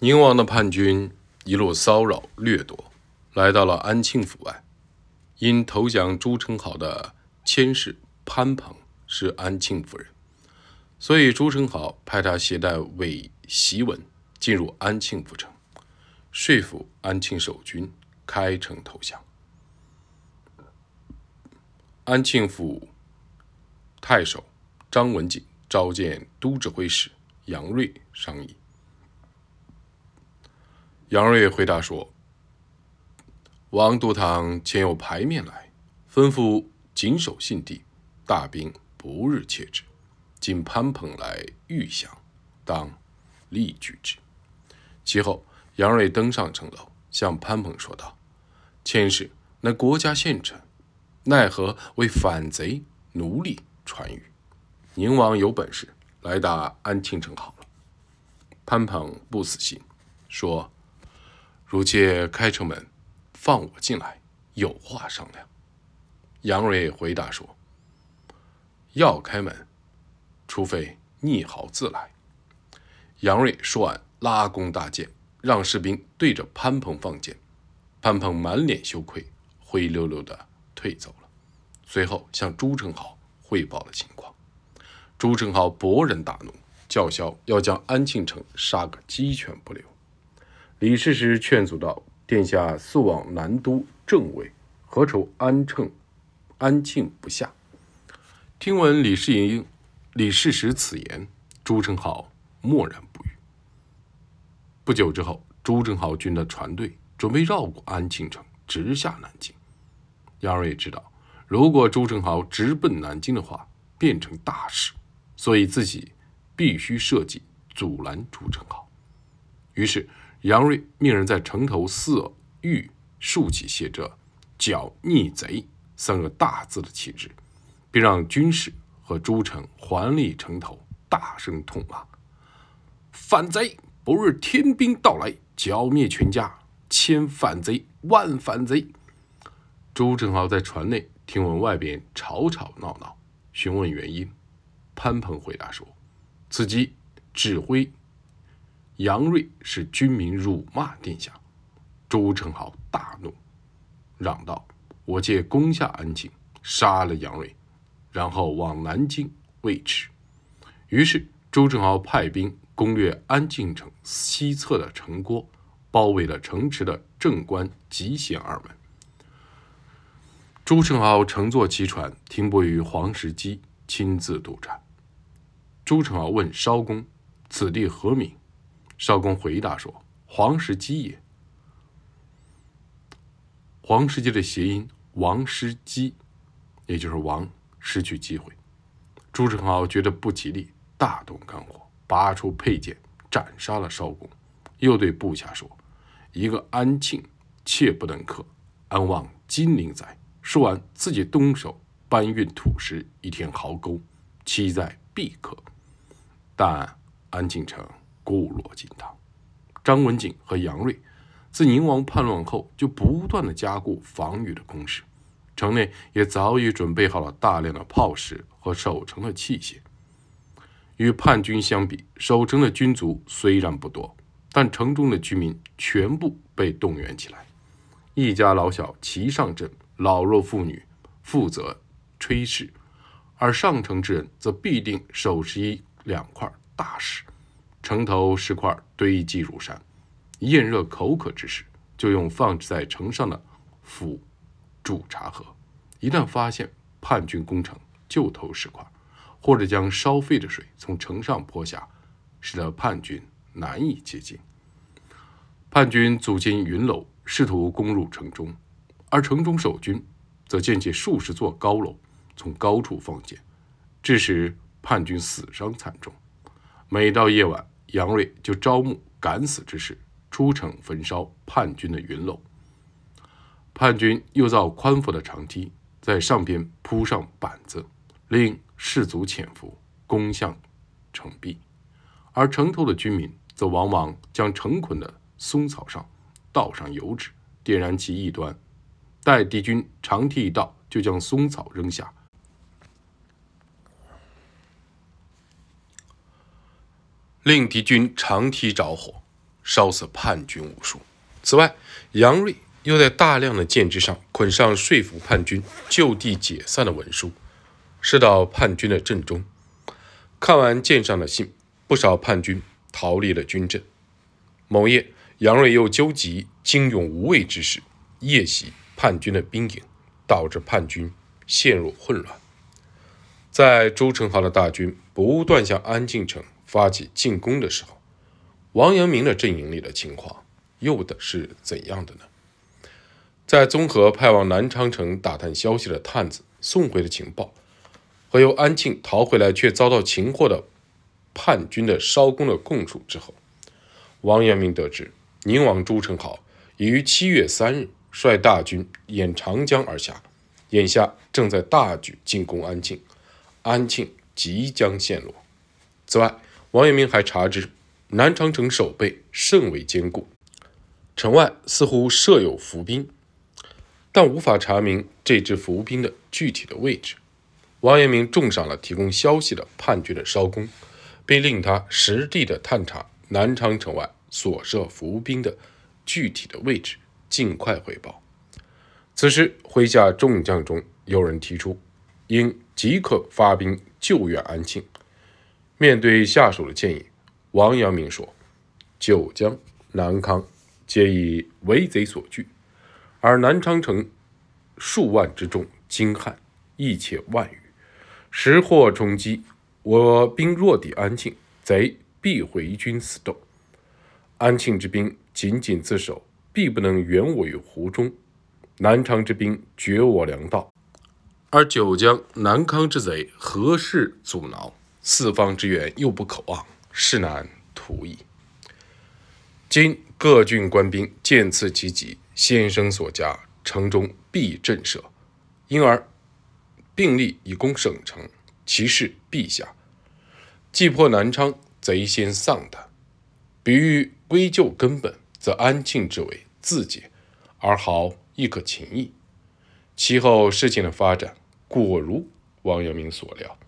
宁王的叛军一路骚扰掠夺，来到了安庆府外。因投降朱宸濠的千氏潘鹏是安庆府人，所以朱宸濠派他携带伪檄文进入安庆府城，说服安庆守军开城投降。安庆府太守张文景召见都指挥使杨锐商议。杨锐回答说。王都堂前有牌面来，吩咐谨守信地，大兵不日切之。今潘鹏来预降，当立举之。其后，杨锐登上城楼，向潘鹏说道：“千使乃国家献臣，奈何为反贼奴隶传语？宁王有本事，来打安庆城好了。”潘鹏不死心，说：“如借开城门。”放我进来，有话商量。杨瑞回答说：“要开门，除非逆豪自来。”杨瑞说完，拉弓搭箭，让士兵对着潘鹏放箭。潘鹏满脸羞愧，灰溜溜的退走了。随后向朱宸濠汇报了情况。朱宸濠勃然大怒，叫嚣要将安庆城杀个鸡犬不留。李世石劝阻道。殿下速往南都正位，何愁安称安庆不下？听闻李世英、李世石此言，朱宸濠默然不语。不久之后，朱宸濠军的船队准备绕过安庆城，直下南京。杨锐知道，如果朱宸濠直奔南京的话，变成大事，所以自己必须设计阻拦朱宸濠。于是。杨锐命人在城头四隅竖起写着“剿逆贼”三个大字的旗帜，并让军士和诸城环立城头，大声痛骂：“反贼！不日天兵到来，剿灭全家！千反贼，万反贼！”朱宸濠在船内听闻外边吵吵闹闹，询问原因。潘鹏回答说：“此即指挥。”杨锐是军民辱骂殿下，朱宸濠大怒，嚷道：“我借攻下安庆，杀了杨锐，然后往南京未迟。”于是朱宸濠派兵攻略安庆城西侧的城郭，包围了城池的正关、集贤二门。朱宸濠乘坐其船停泊于黄石矶，亲自督战。朱宸濠问艄公：“此地何名？”少公回答说：“黄石基也。黄石矶的谐音‘王失机’，也就是王失去机会。”朱宸濠觉得不吉利，大动肝火，拔出佩剑斩杀了少公，又对部下说：“一个安庆，切不能克，安望金陵哉！”说完，自己动手搬运土石，一天壕沟，期在必克。但安庆城。固若金汤。张文景和杨锐自宁王叛乱后，就不断的加固防御的工事，城内也早已准备好了大量的炮石和守城的器械。与叛军相比，守城的军卒虽然不多，但城中的居民全部被动员起来，一家老小齐上阵，老弱妇女负责炊事，而上城之人则必定手持一两块大石。城头石块堆积如山，炎热口渴之时，就用放置在城上的釜煮茶喝。一旦发现叛军攻城，就投石块，或者将烧沸的水从城上泼下，使得叛军难以接近。叛军组建云楼，试图攻入城中，而城中守军则建起数十座高楼，从高处放箭，致使叛军死伤惨重。每到夜晚，杨锐就招募敢死之士出城焚烧叛军的云楼。叛军又造宽阔的长梯，在上边铺上板子，令士卒潜伏，攻向城壁。而城头的居民则往往将成捆的松草上倒上油纸，点燃其一端，待敌军长梯一到，就将松草扔下。令敌军长梯着火，烧死叛军无数。此外，杨锐又在大量的舰只上捆上说服叛军就地解散的文书，射到叛军的阵中。看完舰上的信，不少叛军逃离了军阵。某夜，杨锐又纠集精勇无畏之士，夜袭叛军的兵营，导致叛军陷入混乱。在朱宸濠的大军不断向安庆城发起进攻的时候，王阳明的阵营里的情况又的是怎样的呢？在综合派往南昌城打探消息的探子送回的情报，和由安庆逃回来却遭到擒获的叛军的烧功的供述之后，王阳明得知宁王朱宸濠已于七月三日率大军沿长江而下，眼下正在大举进攻安庆。安庆即将陷落。此外，王阳明还查知南昌城守备甚为坚固，城外似乎设有伏兵，但无法查明这支伏兵的具体的位置。王阳明重赏了提供消息的叛军的艄公，并令他实地的探查南昌城外所设伏兵的具体的位置，尽快回报。此时，麾下众将中有人提出。应即刻发兵救援安庆。面对下属的建议，王阳明说：“九江、南康皆以为贼所据，而南昌城数万之众精悍，亦且万余，时或冲击，我兵若抵安庆，贼必回军死斗。安庆之兵仅仅自守，必不能援我于湖中；南昌之兵绝我粮道。”而九江、南康之贼何事阻挠？四方之援又不可望，势难图矣。今各郡官兵见此其急，先生所加，城中必震慑，因而并力以攻省城，其势必下。既破南昌，贼先丧胆。比欲归咎根本，则安庆之围自解，而豪亦可擒矣。其后事情的发展，果如王阳明所料。